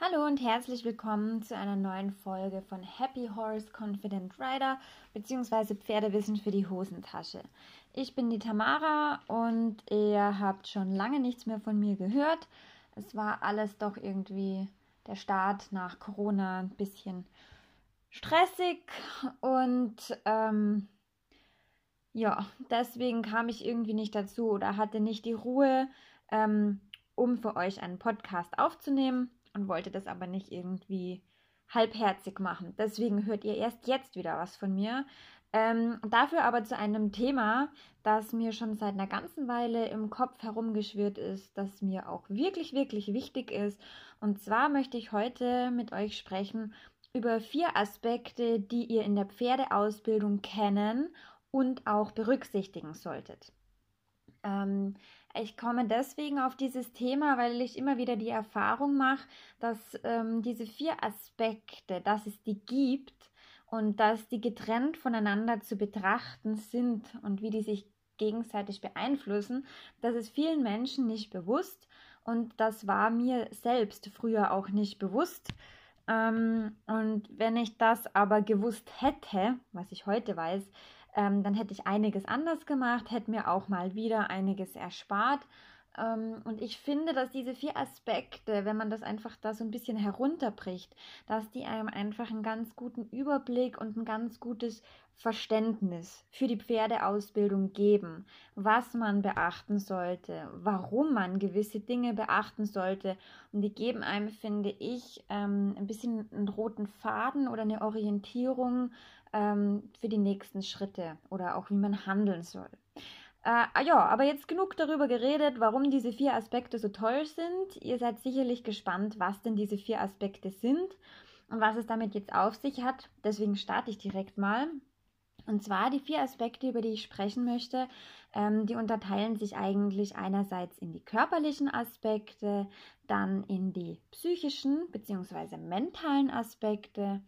Hallo und herzlich willkommen zu einer neuen Folge von Happy Horse Confident Rider bzw. Pferdewissen für die Hosentasche. Ich bin die Tamara und ihr habt schon lange nichts mehr von mir gehört. Es war alles doch irgendwie der Start nach Corona ein bisschen stressig und ähm, ja, deswegen kam ich irgendwie nicht dazu oder hatte nicht die Ruhe, ähm, um für euch einen Podcast aufzunehmen und wollte das aber nicht irgendwie halbherzig machen. Deswegen hört ihr erst jetzt wieder was von mir. Ähm, dafür aber zu einem Thema, das mir schon seit einer ganzen Weile im Kopf herumgeschwirrt ist, das mir auch wirklich, wirklich wichtig ist. Und zwar möchte ich heute mit euch sprechen über vier Aspekte, die ihr in der Pferdeausbildung kennen und auch berücksichtigen solltet. Ähm, ich komme deswegen auf dieses Thema, weil ich immer wieder die Erfahrung mache, dass ähm, diese vier Aspekte, dass es die gibt und dass die getrennt voneinander zu betrachten sind und wie die sich gegenseitig beeinflussen, das ist vielen Menschen nicht bewusst und das war mir selbst früher auch nicht bewusst. Ähm, und wenn ich das aber gewusst hätte, was ich heute weiß, ähm, dann hätte ich einiges anders gemacht, hätte mir auch mal wieder einiges erspart. Ähm, und ich finde, dass diese vier Aspekte, wenn man das einfach da so ein bisschen herunterbricht, dass die einem einfach einen ganz guten Überblick und ein ganz gutes Verständnis für die Pferdeausbildung geben, was man beachten sollte, warum man gewisse Dinge beachten sollte. Und die geben einem, finde ich, ähm, ein bisschen einen roten Faden oder eine Orientierung ähm, für die nächsten Schritte oder auch wie man handeln soll. Äh, ah ja, aber jetzt genug darüber geredet, warum diese vier Aspekte so toll sind. Ihr seid sicherlich gespannt, was denn diese vier Aspekte sind und was es damit jetzt auf sich hat. Deswegen starte ich direkt mal. Und zwar die vier Aspekte, über die ich sprechen möchte, ähm, die unterteilen sich eigentlich einerseits in die körperlichen Aspekte, dann in die psychischen bzw. mentalen Aspekte,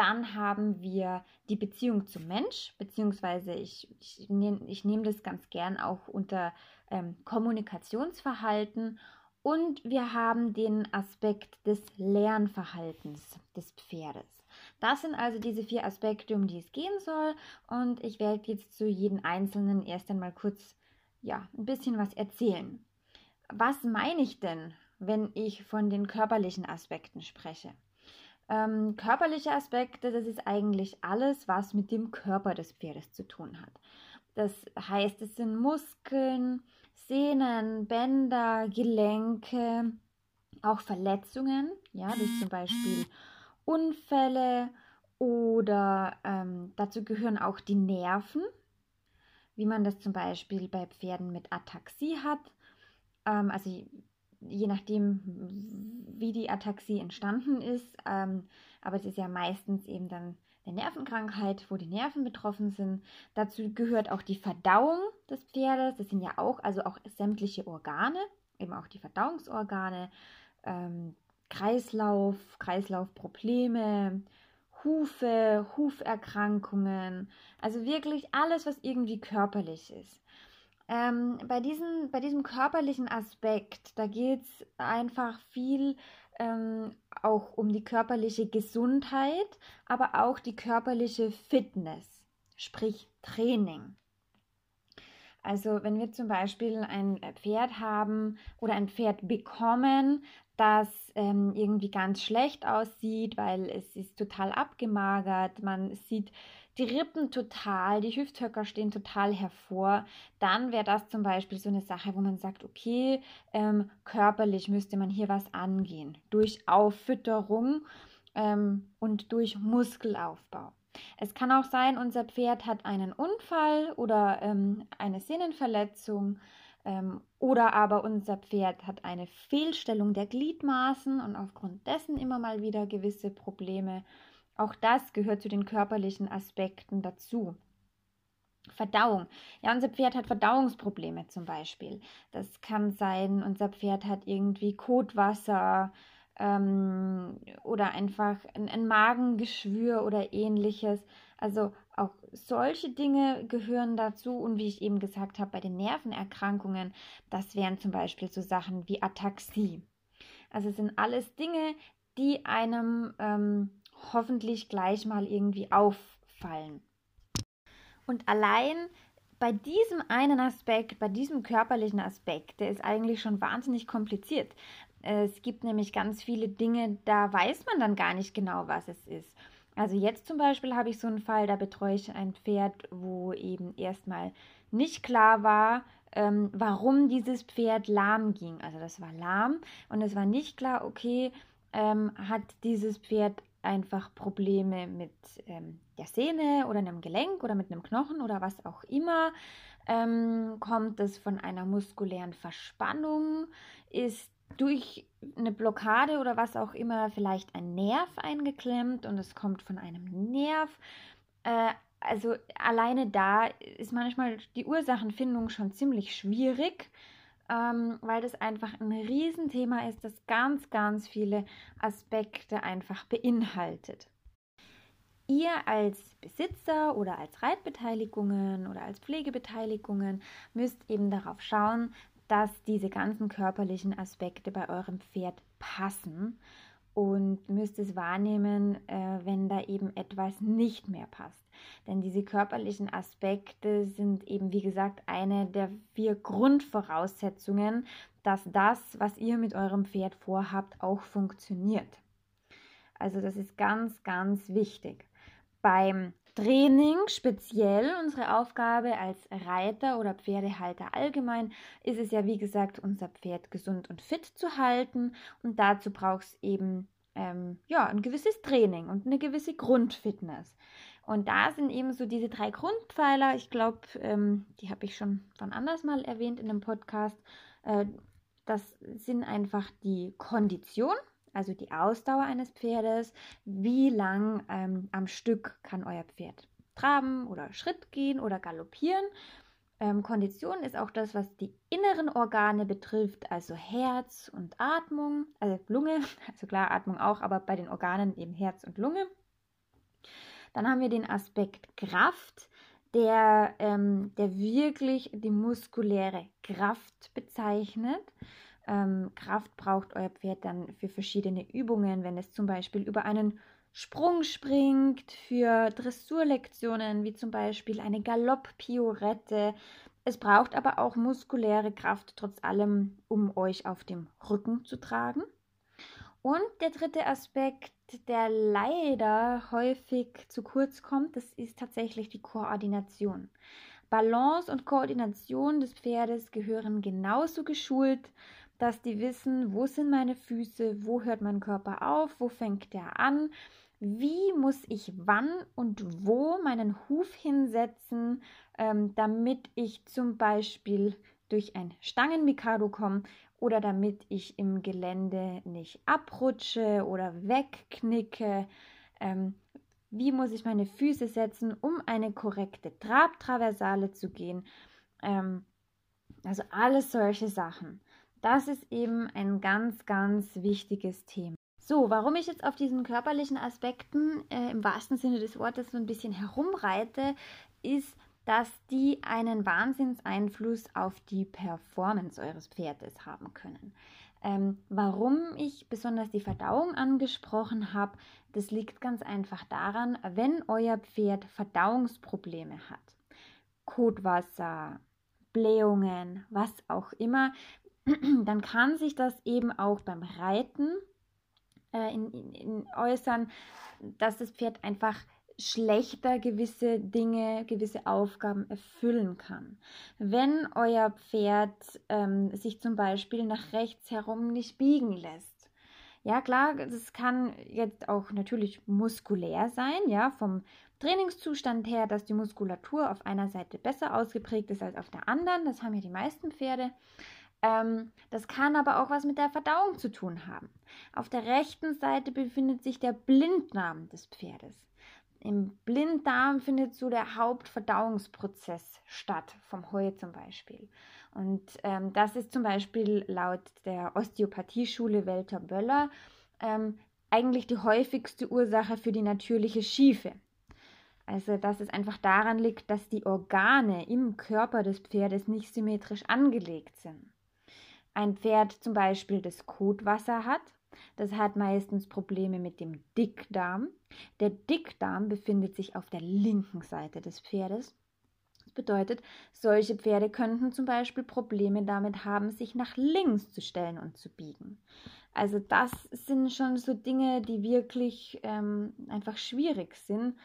dann haben wir die Beziehung zum Mensch, beziehungsweise ich, ich, ich nehme das ganz gern auch unter ähm, Kommunikationsverhalten. Und wir haben den Aspekt des Lernverhaltens des Pferdes. Das sind also diese vier Aspekte, um die es gehen soll. Und ich werde jetzt zu jedem einzelnen erst einmal kurz ja, ein bisschen was erzählen. Was meine ich denn, wenn ich von den körperlichen Aspekten spreche? Ähm, körperliche Aspekte, das ist eigentlich alles, was mit dem Körper des Pferdes zu tun hat. Das heißt, es sind Muskeln, Sehnen, Bänder, Gelenke, auch Verletzungen, ja, durch zum Beispiel Unfälle oder ähm, dazu gehören auch die Nerven, wie man das zum Beispiel bei Pferden mit Ataxie hat. Ähm, also je nachdem, wie die Ataxie entstanden ist. Ähm, aber es ist ja meistens eben dann eine Nervenkrankheit, wo die Nerven betroffen sind. Dazu gehört auch die Verdauung des Pferdes. Das sind ja auch, also auch sämtliche Organe, eben auch die Verdauungsorgane, ähm, Kreislauf, Kreislaufprobleme, Hufe, Huferkrankungen. Also wirklich alles, was irgendwie körperlich ist. Ähm, bei, diesen, bei diesem körperlichen Aspekt, da geht es einfach viel ähm, auch um die körperliche Gesundheit, aber auch die körperliche Fitness, sprich Training. Also wenn wir zum Beispiel ein Pferd haben oder ein Pferd bekommen, das ähm, irgendwie ganz schlecht aussieht, weil es ist total abgemagert, man sieht die Rippen total, die Hüfthöcker stehen total hervor, dann wäre das zum Beispiel so eine Sache, wo man sagt, okay, ähm, körperlich müsste man hier was angehen, durch Auffütterung ähm, und durch Muskelaufbau. Es kann auch sein, unser Pferd hat einen Unfall oder ähm, eine Sehnenverletzung ähm, oder aber unser Pferd hat eine Fehlstellung der Gliedmaßen und aufgrund dessen immer mal wieder gewisse Probleme auch das gehört zu den körperlichen Aspekten dazu. Verdauung. Ja, unser Pferd hat Verdauungsprobleme zum Beispiel. Das kann sein, unser Pferd hat irgendwie Kotwasser ähm, oder einfach ein, ein Magengeschwür oder ähnliches. Also auch solche Dinge gehören dazu. Und wie ich eben gesagt habe, bei den Nervenerkrankungen, das wären zum Beispiel so Sachen wie Ataxie. Also es sind alles Dinge, die einem ähm, hoffentlich gleich mal irgendwie auffallen. Und allein bei diesem einen Aspekt, bei diesem körperlichen Aspekt, der ist eigentlich schon wahnsinnig kompliziert. Es gibt nämlich ganz viele Dinge, da weiß man dann gar nicht genau, was es ist. Also jetzt zum Beispiel habe ich so einen Fall, da betreue ich ein Pferd, wo eben erstmal nicht klar war, ähm, warum dieses Pferd lahm ging. Also das war lahm und es war nicht klar, okay, ähm, hat dieses Pferd einfach Probleme mit ähm, der Sehne oder einem Gelenk oder mit einem Knochen oder was auch immer. Ähm, kommt es von einer muskulären Verspannung? Ist durch eine Blockade oder was auch immer vielleicht ein Nerv eingeklemmt und es kommt von einem Nerv? Äh, also alleine da ist manchmal die Ursachenfindung schon ziemlich schwierig ähm, weil das einfach ein Riesenthema ist, das ganz, ganz viele Aspekte einfach beinhaltet. Ihr als Besitzer oder als Reitbeteiligungen oder als Pflegebeteiligungen müsst eben darauf schauen, dass diese ganzen körperlichen Aspekte bei eurem Pferd passen und müsst es wahrnehmen, äh, wenn da eben etwas nicht mehr passt. Denn diese körperlichen Aspekte sind eben, wie gesagt, eine der vier Grundvoraussetzungen, dass das, was ihr mit eurem Pferd vorhabt, auch funktioniert. Also das ist ganz, ganz wichtig. Beim Training speziell, unsere Aufgabe als Reiter oder Pferdehalter allgemein, ist es ja wie gesagt, unser Pferd gesund und fit zu halten und dazu braucht es eben ähm, ja, ein gewisses Training und eine gewisse Grundfitness. Und da sind eben so diese drei Grundpfeiler, ich glaube, ähm, die habe ich schon von anders mal erwähnt in dem Podcast. Äh, das sind einfach die Kondition, also die Ausdauer eines Pferdes, wie lang ähm, am Stück kann euer Pferd traben oder Schritt gehen oder galoppieren. Ähm, Kondition ist auch das, was die inneren Organe betrifft, also Herz und Atmung, also Lunge, also klar Atmung auch, aber bei den Organen eben Herz und Lunge. Dann haben wir den Aspekt Kraft, der, ähm, der wirklich die muskuläre Kraft bezeichnet. Ähm, Kraft braucht euer Pferd dann für verschiedene Übungen, wenn es zum Beispiel über einen Sprung springt, für Dressurlektionen wie zum Beispiel eine Galopp-Piorette. Es braucht aber auch muskuläre Kraft trotz allem, um euch auf dem Rücken zu tragen. Und der dritte Aspekt, der leider häufig zu kurz kommt, das ist tatsächlich die Koordination. Balance und Koordination des Pferdes gehören genauso geschult dass die wissen, wo sind meine Füße, wo hört mein Körper auf, wo fängt der an, wie muss ich wann und wo meinen Huf hinsetzen, ähm, damit ich zum Beispiel durch ein Stangenmikado komme oder damit ich im Gelände nicht abrutsche oder wegknicke. Ähm, wie muss ich meine Füße setzen, um eine korrekte Trabtraversale zu gehen? Ähm, also alles solche Sachen. Das ist eben ein ganz, ganz wichtiges Thema. So, warum ich jetzt auf diesen körperlichen Aspekten äh, im wahrsten Sinne des Wortes so ein bisschen herumreite, ist, dass die einen Wahnsinnseinfluss auf die Performance eures Pferdes haben können. Ähm, warum ich besonders die Verdauung angesprochen habe, das liegt ganz einfach daran, wenn euer Pferd Verdauungsprobleme hat, Kotwasser, Blähungen, was auch immer, dann kann sich das eben auch beim Reiten äh, in, in, in äußern, dass das Pferd einfach schlechter gewisse Dinge, gewisse Aufgaben erfüllen kann. Wenn euer Pferd ähm, sich zum Beispiel nach rechts herum nicht biegen lässt. Ja, klar, das kann jetzt auch natürlich muskulär sein, ja, vom Trainingszustand her, dass die Muskulatur auf einer Seite besser ausgeprägt ist als auf der anderen. Das haben ja die meisten Pferde. Ähm, das kann aber auch was mit der Verdauung zu tun haben. Auf der rechten Seite befindet sich der Blinddarm des Pferdes. Im Blinddarm findet so der Hauptverdauungsprozess statt, vom Heu zum Beispiel. Und ähm, das ist zum Beispiel laut der Osteopathieschule Welter Böller ähm, eigentlich die häufigste Ursache für die natürliche Schiefe. Also, dass es einfach daran liegt, dass die Organe im Körper des Pferdes nicht symmetrisch angelegt sind ein Pferd zum Beispiel das Kotwasser hat, Das hat meistens Probleme mit dem Dickdarm. Der Dickdarm befindet sich auf der linken Seite des Pferdes. Das bedeutet, solche Pferde könnten zum Beispiel Probleme damit haben, sich nach links zu stellen und zu biegen. Also das sind schon so Dinge, die wirklich ähm, einfach schwierig sind,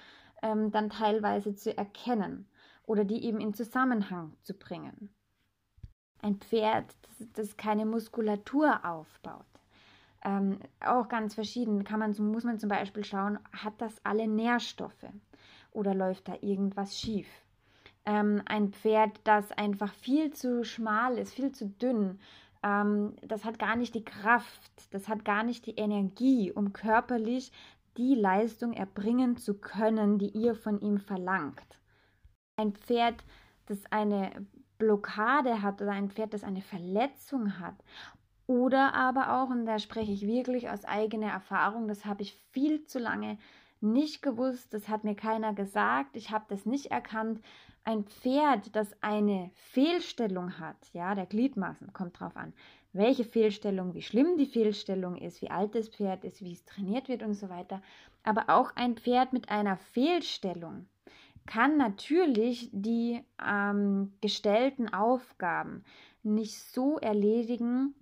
ähm, dann teilweise zu erkennen oder die eben in Zusammenhang zu bringen. Ein Pferd, das, das keine Muskulatur aufbaut. Ähm, auch ganz verschieden kann man, muss man zum Beispiel schauen, hat das alle Nährstoffe oder läuft da irgendwas schief? Ähm, ein Pferd, das einfach viel zu schmal ist, viel zu dünn, ähm, das hat gar nicht die Kraft, das hat gar nicht die Energie, um körperlich die Leistung erbringen zu können, die ihr von ihm verlangt. Ein Pferd, das eine Blockade hat oder ein Pferd, das eine Verletzung hat oder aber auch, und da spreche ich wirklich aus eigener Erfahrung, das habe ich viel zu lange nicht gewusst, das hat mir keiner gesagt, ich habe das nicht erkannt. Ein Pferd, das eine Fehlstellung hat, ja, der Gliedmaßen kommt drauf an, welche Fehlstellung, wie schlimm die Fehlstellung ist, wie alt das Pferd ist, wie es trainiert wird und so weiter. Aber auch ein Pferd mit einer Fehlstellung kann natürlich die ähm, gestellten Aufgaben nicht so erledigen,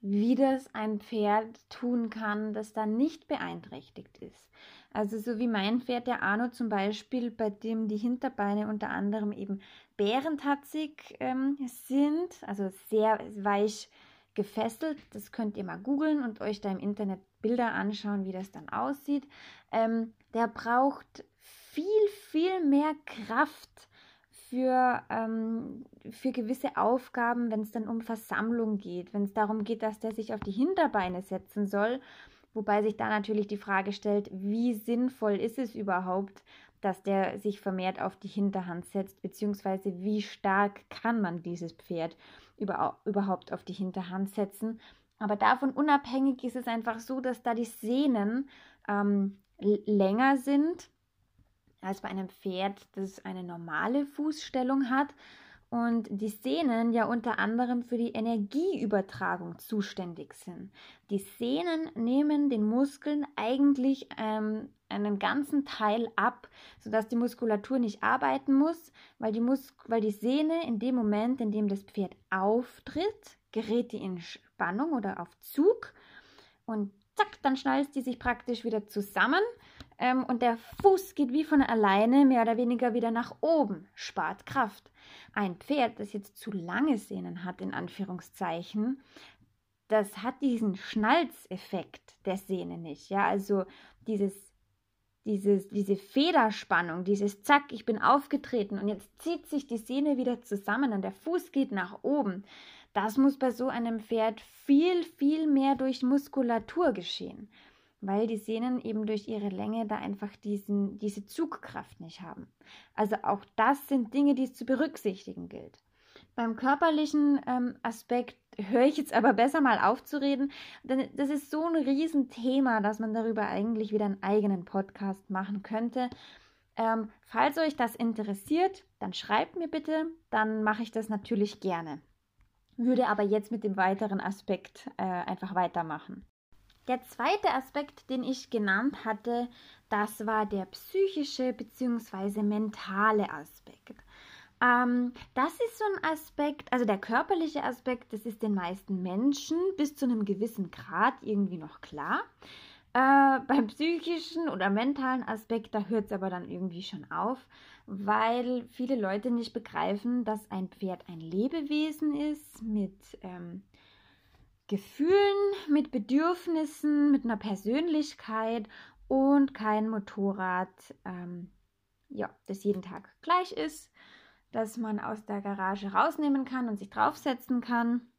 wie das ein Pferd tun kann, das dann nicht beeinträchtigt ist. Also so wie mein Pferd, der Arno zum Beispiel, bei dem die Hinterbeine unter anderem eben bärentatzig ähm, sind, also sehr weich gefesselt. Das könnt ihr mal googeln und euch da im Internet Bilder anschauen, wie das dann aussieht. Ähm, der braucht viel, viel mehr Kraft für, ähm, für gewisse Aufgaben, wenn es dann um Versammlung geht, wenn es darum geht, dass der sich auf die Hinterbeine setzen soll Wobei sich da natürlich die Frage stellt, wie sinnvoll ist es überhaupt, dass der sich vermehrt auf die Hinterhand setzt, beziehungsweise wie stark kann man dieses Pferd über, überhaupt auf die Hinterhand setzen. Aber davon unabhängig ist es einfach so, dass da die Sehnen ähm, länger sind als bei einem Pferd, das eine normale Fußstellung hat und die Sehnen ja unter anderem für die Energieübertragung zuständig sind. Die Sehnen nehmen den Muskeln eigentlich ähm, einen ganzen Teil ab, sodass die Muskulatur nicht arbeiten muss, weil die, Mus weil die Sehne in dem Moment, in dem das Pferd auftritt, gerät die in Spannung oder auf Zug und zack, dann schnallt die sich praktisch wieder zusammen ähm, und der Fuß geht wie von alleine mehr oder weniger wieder nach oben, spart Kraft. Ein Pferd, das jetzt zu lange Sehnen hat, in Anführungszeichen, das hat diesen Schnalzeffekt der Sehne nicht. Ja, also dieses, dieses, diese Federspannung, dieses Zack, ich bin aufgetreten und jetzt zieht sich die Sehne wieder zusammen und der Fuß geht nach oben. Das muss bei so einem Pferd viel, viel mehr durch Muskulatur geschehen weil die Sehnen eben durch ihre Länge da einfach diesen, diese Zugkraft nicht haben. Also auch das sind Dinge, die es zu berücksichtigen gilt. Beim körperlichen ähm, Aspekt höre ich jetzt aber besser mal aufzureden, denn das ist so ein Riesenthema, dass man darüber eigentlich wieder einen eigenen Podcast machen könnte. Ähm, falls euch das interessiert, dann schreibt mir bitte, dann mache ich das natürlich gerne. Würde aber jetzt mit dem weiteren Aspekt äh, einfach weitermachen. Der zweite Aspekt, den ich genannt hatte, das war der psychische bzw. mentale Aspekt. Ähm, das ist so ein Aspekt, also der körperliche Aspekt, das ist den meisten Menschen bis zu einem gewissen Grad irgendwie noch klar. Äh, beim psychischen oder mentalen Aspekt, da hört es aber dann irgendwie schon auf, weil viele Leute nicht begreifen, dass ein Pferd ein Lebewesen ist mit ähm, Gefühlen, mit Bedürfnissen, mit einer Persönlichkeit und kein Motorrad, ähm, ja, das jeden Tag gleich ist, dass man aus der Garage rausnehmen kann und sich draufsetzen kann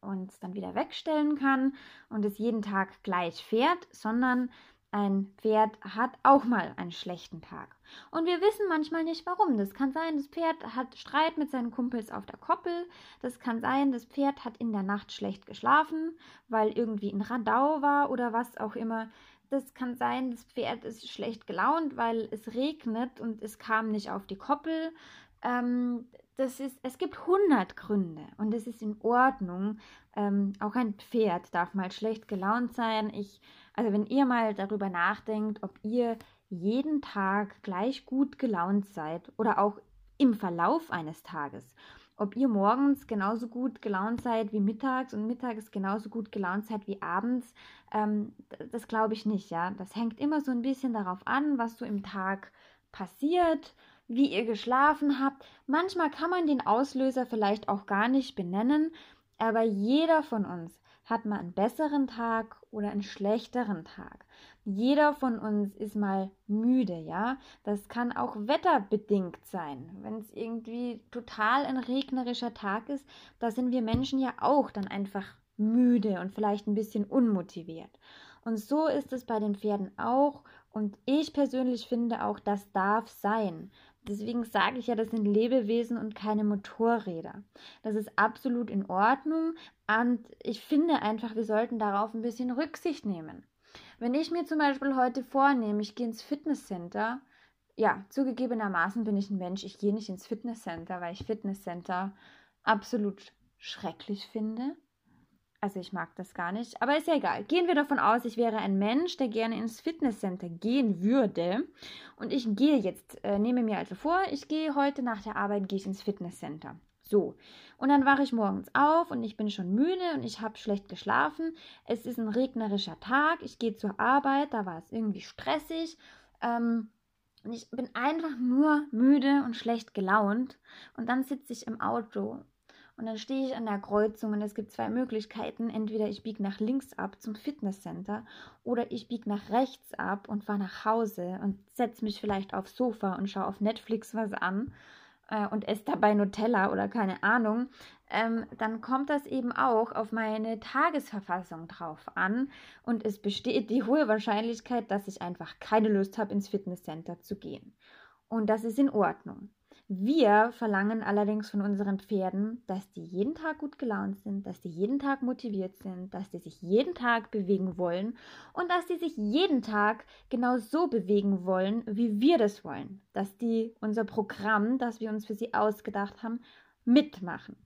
und es dann wieder wegstellen kann und es jeden Tag gleich fährt, sondern ein Pferd hat auch mal einen schlechten Tag. Und wir wissen manchmal nicht warum. Das kann sein, das Pferd hat Streit mit seinen Kumpels auf der Koppel. Das kann sein, das Pferd hat in der Nacht schlecht geschlafen, weil irgendwie ein Radau war oder was auch immer. Das kann sein, das Pferd ist schlecht gelaunt, weil es regnet und es kam nicht auf die Koppel. Ähm, das ist, es gibt 100 Gründe und es ist in Ordnung. Ähm, auch ein Pferd darf mal schlecht gelaunt sein. Ich, also wenn ihr mal darüber nachdenkt, ob ihr jeden Tag gleich gut gelaunt seid oder auch im Verlauf eines Tages, ob ihr morgens genauso gut gelaunt seid wie mittags und mittags genauso gut gelaunt seid wie abends, ähm, das glaube ich nicht, ja. Das hängt immer so ein bisschen darauf an, was so im Tag passiert wie ihr geschlafen habt. Manchmal kann man den Auslöser vielleicht auch gar nicht benennen, aber jeder von uns hat mal einen besseren Tag oder einen schlechteren Tag. Jeder von uns ist mal müde, ja. Das kann auch wetterbedingt sein. Wenn es irgendwie total ein regnerischer Tag ist, da sind wir Menschen ja auch dann einfach müde und vielleicht ein bisschen unmotiviert. Und so ist es bei den Pferden auch. Und ich persönlich finde auch, das darf sein. Deswegen sage ich ja, das sind Lebewesen und keine Motorräder. Das ist absolut in Ordnung und ich finde einfach, wir sollten darauf ein bisschen Rücksicht nehmen. Wenn ich mir zum Beispiel heute vornehme, ich gehe ins Fitnesscenter, ja, zugegebenermaßen bin ich ein Mensch, ich gehe nicht ins Fitnesscenter, weil ich Fitnesscenter absolut schrecklich finde. Also ich mag das gar nicht, aber ist ja egal. Gehen wir davon aus, ich wäre ein Mensch, der gerne ins Fitnesscenter gehen würde. Und ich gehe jetzt, äh, nehme mir also vor, ich gehe heute nach der Arbeit, gehe ich ins Fitnesscenter. So, und dann wache ich morgens auf und ich bin schon müde und ich habe schlecht geschlafen. Es ist ein regnerischer Tag, ich gehe zur Arbeit, da war es irgendwie stressig. Ähm, und ich bin einfach nur müde und schlecht gelaunt. Und dann sitze ich im Auto und dann stehe ich an der Kreuzung und es gibt zwei Möglichkeiten. Entweder ich biege nach links ab zum Fitnesscenter oder ich biege nach rechts ab und fahre nach Hause und setze mich vielleicht aufs Sofa und schaue auf Netflix was an äh, und esse dabei Nutella oder keine Ahnung. Ähm, dann kommt das eben auch auf meine Tagesverfassung drauf an und es besteht die hohe Wahrscheinlichkeit, dass ich einfach keine Lust habe, ins Fitnesscenter zu gehen. Und das ist in Ordnung. Wir verlangen allerdings von unseren Pferden, dass die jeden Tag gut gelaunt sind, dass die jeden Tag motiviert sind, dass die sich jeden Tag bewegen wollen und dass die sich jeden Tag genau so bewegen wollen, wie wir das wollen. Dass die unser Programm, das wir uns für sie ausgedacht haben, mitmachen.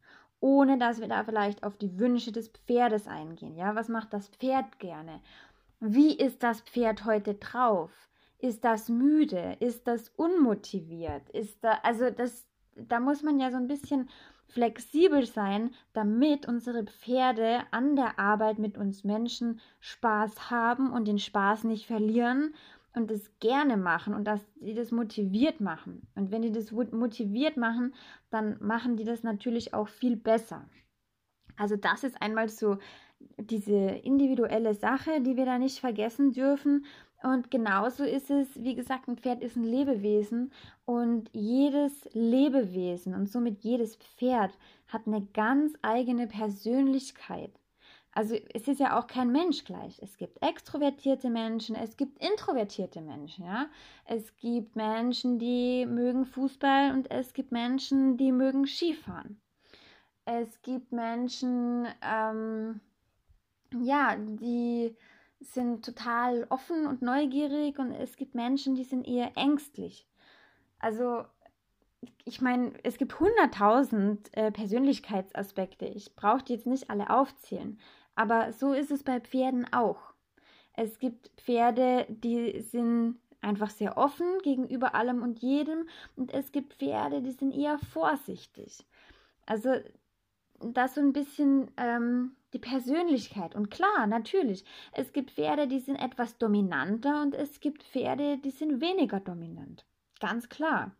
Ohne dass wir da vielleicht auf die Wünsche des Pferdes eingehen. Ja, was macht das Pferd gerne? Wie ist das Pferd heute drauf? Ist das müde? Ist das unmotiviert? Ist da, also das, da muss man ja so ein bisschen flexibel sein, damit unsere Pferde an der Arbeit mit uns Menschen Spaß haben und den Spaß nicht verlieren und das gerne machen und dass sie das motiviert machen. Und wenn die das motiviert machen, dann machen die das natürlich auch viel besser. Also das ist einmal so diese individuelle Sache, die wir da nicht vergessen dürfen. Und genauso ist es, wie gesagt, ein Pferd ist ein Lebewesen und jedes Lebewesen und somit jedes Pferd hat eine ganz eigene Persönlichkeit. Also es ist ja auch kein Mensch gleich. Es gibt extrovertierte Menschen, es gibt introvertierte Menschen, ja. Es gibt Menschen, die mögen Fußball und es gibt Menschen, die mögen Skifahren. Es gibt Menschen, ähm, ja, die sind total offen und neugierig und es gibt Menschen, die sind eher ängstlich. Also ich meine, es gibt hunderttausend äh, Persönlichkeitsaspekte. Ich brauche die jetzt nicht alle aufzählen. Aber so ist es bei Pferden auch. Es gibt Pferde, die sind einfach sehr offen gegenüber allem und jedem. Und es gibt Pferde, die sind eher vorsichtig. Also das so ein bisschen ähm, die Persönlichkeit. Und klar, natürlich, es gibt Pferde, die sind etwas dominanter und es gibt Pferde, die sind weniger dominant. Ganz klar.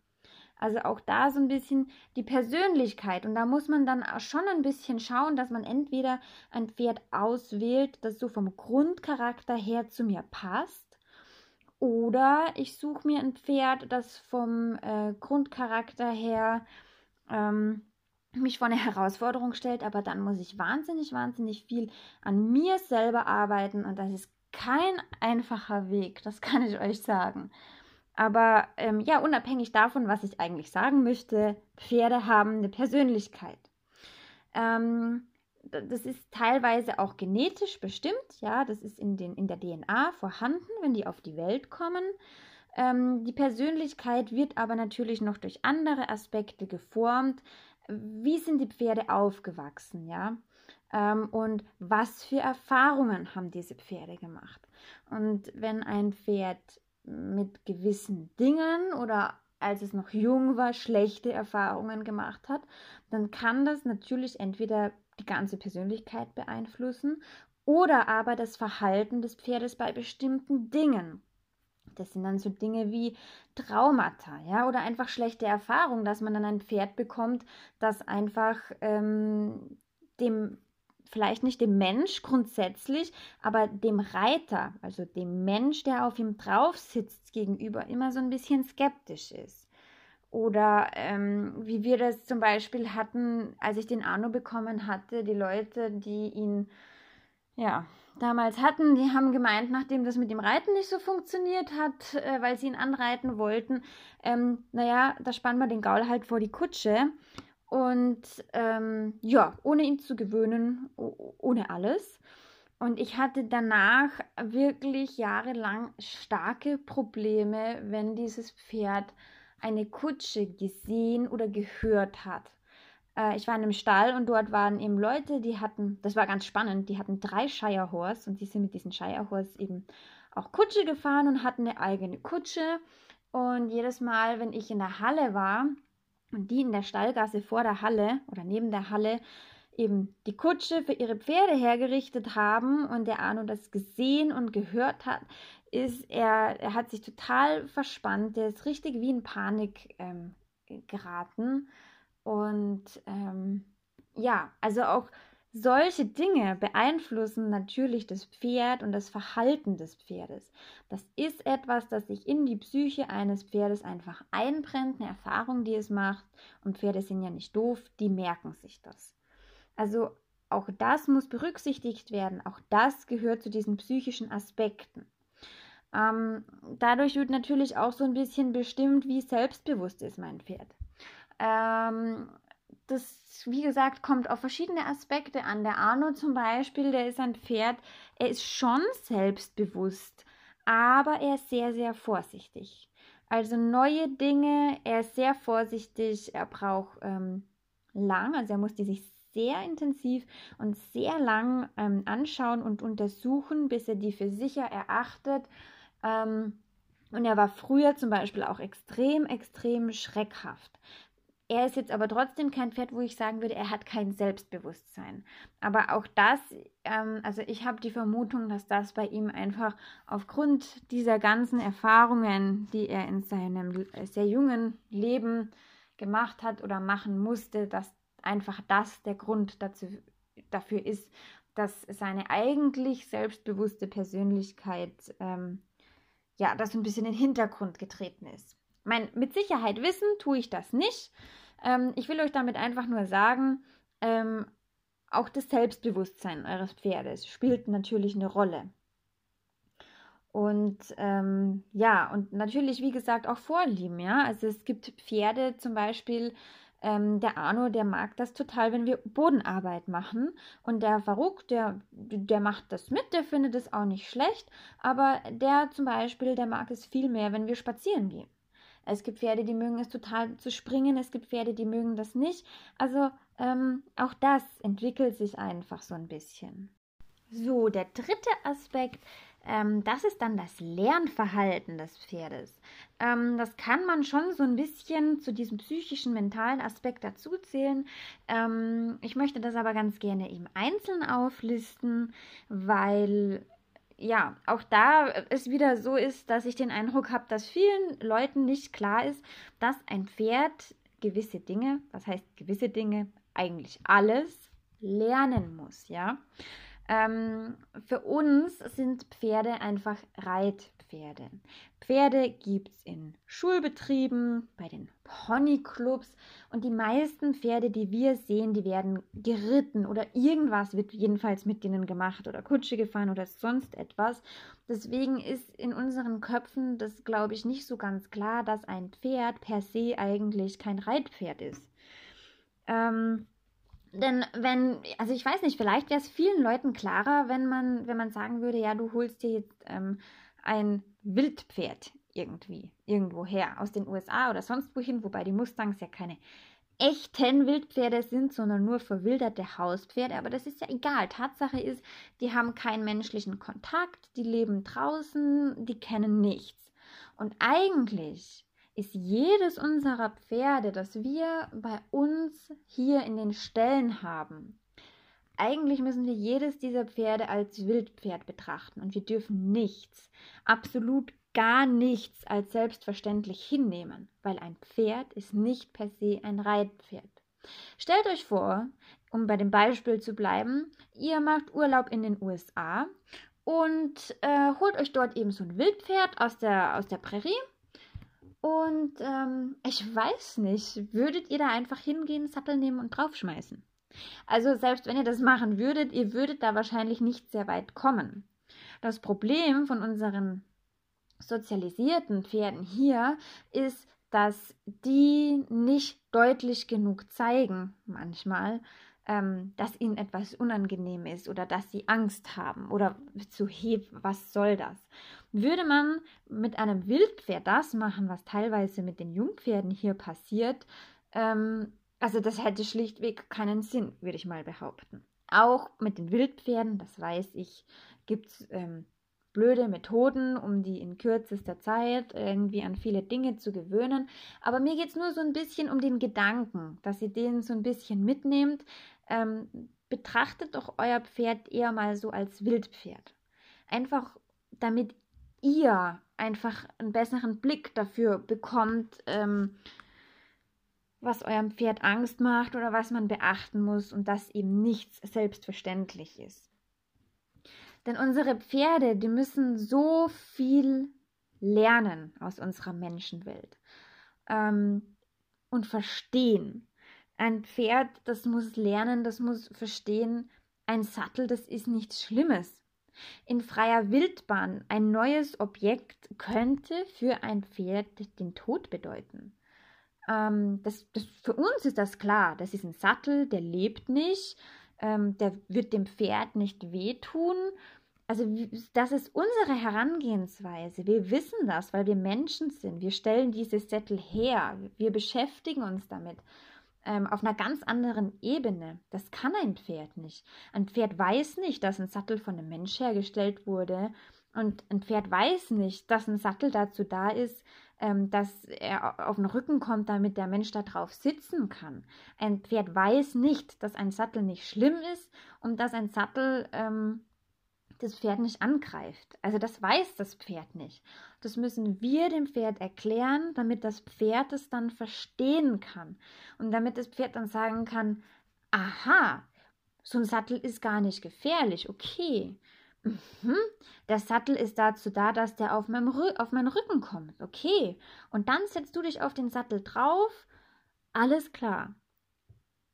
Also auch da so ein bisschen die Persönlichkeit. Und da muss man dann schon ein bisschen schauen, dass man entweder ein Pferd auswählt, das so vom Grundcharakter her zu mir passt. Oder ich suche mir ein Pferd, das vom äh, Grundcharakter her ähm, mich vor eine Herausforderung stellt, aber dann muss ich wahnsinnig, wahnsinnig viel an mir selber arbeiten und das ist kein einfacher Weg, das kann ich euch sagen. Aber ähm, ja, unabhängig davon, was ich eigentlich sagen möchte, Pferde haben eine Persönlichkeit. Ähm, das ist teilweise auch genetisch bestimmt, ja, das ist in, den, in der DNA vorhanden, wenn die auf die Welt kommen. Ähm, die Persönlichkeit wird aber natürlich noch durch andere Aspekte geformt. Wie sind die Pferde aufgewachsen, ja? Ähm, und was für Erfahrungen haben diese Pferde gemacht? Und wenn ein Pferd mit gewissen Dingen oder als es noch jung war, schlechte Erfahrungen gemacht hat, dann kann das natürlich entweder die ganze Persönlichkeit beeinflussen oder aber das Verhalten des Pferdes bei bestimmten Dingen. Das sind dann so Dinge wie Traumata, ja, oder einfach schlechte Erfahrungen, dass man dann ein Pferd bekommt, das einfach ähm, dem vielleicht nicht dem Mensch grundsätzlich, aber dem Reiter, also dem Mensch, der auf ihm drauf sitzt, gegenüber immer so ein bisschen skeptisch ist. Oder ähm, wie wir das zum Beispiel hatten, als ich den Arno bekommen hatte, die Leute, die ihn ja damals hatten, die haben gemeint, nachdem das mit dem Reiten nicht so funktioniert hat, äh, weil sie ihn anreiten wollten, ähm, naja, da spannen wir den Gaul halt vor die Kutsche. Und ähm, ja, ohne ihn zu gewöhnen, ohne alles. Und ich hatte danach wirklich jahrelang starke Probleme, wenn dieses Pferd eine Kutsche gesehen oder gehört hat. Äh, ich war in einem Stall und dort waren eben Leute, die hatten, das war ganz spannend, die hatten drei Shire Horse und die sind mit diesen Shire Horse eben auch Kutsche gefahren und hatten eine eigene Kutsche. Und jedes Mal, wenn ich in der Halle war, und die in der Stallgasse vor der Halle oder neben der Halle eben die Kutsche für ihre Pferde hergerichtet haben und der Arno das gesehen und gehört hat, ist er, er hat sich total verspannt, der ist richtig wie in Panik ähm, geraten und ähm, ja, also auch solche Dinge beeinflussen natürlich das Pferd und das Verhalten des Pferdes. Das ist etwas, das sich in die Psyche eines Pferdes einfach einbrennt, eine Erfahrung, die es macht. Und Pferde sind ja nicht doof, die merken sich das. Also auch das muss berücksichtigt werden. Auch das gehört zu diesen psychischen Aspekten. Ähm, dadurch wird natürlich auch so ein bisschen bestimmt, wie selbstbewusst ist mein Pferd. Ähm, das, wie gesagt, kommt auf verschiedene Aspekte an. Der Arno zum Beispiel, der ist ein Pferd, er ist schon selbstbewusst, aber er ist sehr, sehr vorsichtig. Also neue Dinge, er ist sehr vorsichtig, er braucht ähm, lang, also er muss die sich sehr intensiv und sehr lang ähm, anschauen und untersuchen, bis er die für sicher erachtet. Ähm, und er war früher zum Beispiel auch extrem, extrem schreckhaft. Er ist jetzt aber trotzdem kein Pferd, wo ich sagen würde, er hat kein Selbstbewusstsein. Aber auch das, ähm, also ich habe die Vermutung, dass das bei ihm einfach aufgrund dieser ganzen Erfahrungen, die er in seinem sehr jungen Leben gemacht hat oder machen musste, dass einfach das der Grund dazu, dafür ist, dass seine eigentlich selbstbewusste Persönlichkeit ähm, ja, das ein bisschen in den Hintergrund getreten ist. Mein, mit Sicherheit wissen tue ich das nicht. Ähm, ich will euch damit einfach nur sagen, ähm, auch das Selbstbewusstsein eures Pferdes spielt natürlich eine Rolle. Und ähm, ja, und natürlich, wie gesagt, auch Vorlieben, ja. Also es gibt Pferde zum Beispiel, ähm, der Arno, der mag das total, wenn wir Bodenarbeit machen. Und der Farouk, der, der macht das mit, der findet es auch nicht schlecht. Aber der zum Beispiel, der mag es viel mehr, wenn wir spazieren gehen. Es gibt Pferde, die mögen es total zu springen, es gibt Pferde, die mögen das nicht. Also ähm, auch das entwickelt sich einfach so ein bisschen. So, der dritte Aspekt, ähm, das ist dann das Lernverhalten des Pferdes. Ähm, das kann man schon so ein bisschen zu diesem psychischen, mentalen Aspekt dazuzählen. Ähm, ich möchte das aber ganz gerne eben einzeln auflisten, weil ja, auch da es wieder so ist, dass ich den Eindruck habe, dass vielen Leuten nicht klar ist, dass ein Pferd gewisse Dinge, was heißt gewisse Dinge, eigentlich alles lernen muss, ja. Ähm, für uns sind Pferde einfach Reitpferde. Pferde gibt es in Schulbetrieben, bei den Ponyclubs und die meisten Pferde, die wir sehen, die werden geritten oder irgendwas wird jedenfalls mit denen gemacht oder Kutsche gefahren oder sonst etwas. Deswegen ist in unseren Köpfen das, glaube ich, nicht so ganz klar, dass ein Pferd per se eigentlich kein Reitpferd ist. Ähm, denn wenn, also ich weiß nicht, vielleicht wäre es vielen Leuten klarer, wenn man, wenn man sagen würde, ja, du holst dir jetzt ähm, ein Wildpferd irgendwie, irgendwoher, aus den USA oder sonst wohin, wobei die Mustangs ja keine echten Wildpferde sind, sondern nur verwilderte Hauspferde. Aber das ist ja egal. Tatsache ist, die haben keinen menschlichen Kontakt, die leben draußen, die kennen nichts. Und eigentlich ist jedes unserer Pferde, das wir bei uns hier in den Ställen haben, eigentlich müssen wir jedes dieser Pferde als Wildpferd betrachten und wir dürfen nichts, absolut gar nichts als selbstverständlich hinnehmen, weil ein Pferd ist nicht per se ein Reitpferd. Stellt euch vor, um bei dem Beispiel zu bleiben, ihr macht Urlaub in den USA und äh, holt euch dort eben so ein Wildpferd aus der, aus der Prärie. Und ähm, ich weiß nicht, würdet ihr da einfach hingehen, Sattel nehmen und draufschmeißen? Also selbst wenn ihr das machen würdet, ihr würdet da wahrscheinlich nicht sehr weit kommen. Das Problem von unseren sozialisierten Pferden hier ist, dass die nicht deutlich genug zeigen, manchmal, ähm, dass ihnen etwas unangenehm ist oder dass sie Angst haben oder zu heb, was soll das? Würde man mit einem Wildpferd das machen, was teilweise mit den Jungpferden hier passiert, ähm, also das hätte schlichtweg keinen Sinn, würde ich mal behaupten. Auch mit den Wildpferden, das weiß ich, gibt es ähm, blöde Methoden, um die in kürzester Zeit irgendwie an viele Dinge zu gewöhnen. Aber mir geht es nur so ein bisschen um den Gedanken, dass ihr den so ein bisschen mitnehmt. Ähm, betrachtet doch euer Pferd eher mal so als Wildpferd. Einfach damit ihr einfach einen besseren Blick dafür bekommt, ähm, was eurem Pferd Angst macht oder was man beachten muss und dass eben nichts selbstverständlich ist. Denn unsere Pferde, die müssen so viel lernen aus unserer Menschenwelt ähm, und verstehen. Ein Pferd, das muss lernen, das muss verstehen, ein Sattel, das ist nichts Schlimmes. In freier Wildbahn ein neues Objekt könnte für ein Pferd den Tod bedeuten. Ähm, das, das, für uns ist das klar. Das ist ein Sattel, der lebt nicht, ähm, der wird dem Pferd nicht wehtun. Also das ist unsere Herangehensweise. Wir wissen das, weil wir Menschen sind. Wir stellen diese Sättel her. Wir beschäftigen uns damit ähm, auf einer ganz anderen Ebene. Das kann ein Pferd nicht. Ein Pferd weiß nicht, dass ein Sattel von einem Mensch hergestellt wurde. Und ein Pferd weiß nicht, dass ein Sattel dazu da ist, ähm, dass er auf den Rücken kommt, damit der Mensch da drauf sitzen kann. Ein Pferd weiß nicht, dass ein Sattel nicht schlimm ist und dass ein Sattel ähm, das Pferd nicht angreift. Also das weiß das Pferd nicht. Das müssen wir dem Pferd erklären, damit das Pferd es dann verstehen kann und damit das Pferd dann sagen kann, aha, so ein Sattel ist gar nicht gefährlich, okay. Mhm. Der Sattel ist dazu da, dass der auf, meinem auf meinen Rücken kommt. Okay. Und dann setzt du dich auf den Sattel drauf. Alles klar.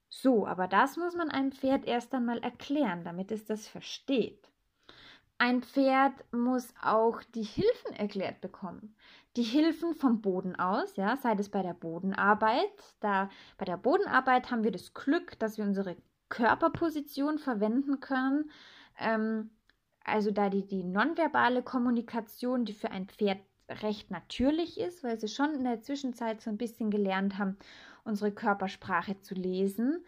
So, aber das muss man einem Pferd erst einmal erklären, damit es das versteht. Ein Pferd muss auch die Hilfen erklärt bekommen. Die Hilfen vom Boden aus, ja, sei es bei der Bodenarbeit. Da bei der Bodenarbeit haben wir das Glück, dass wir unsere Körperposition verwenden können. Ähm, also da die, die nonverbale Kommunikation, die für ein Pferd recht natürlich ist, weil sie schon in der Zwischenzeit so ein bisschen gelernt haben, unsere Körpersprache zu lesen.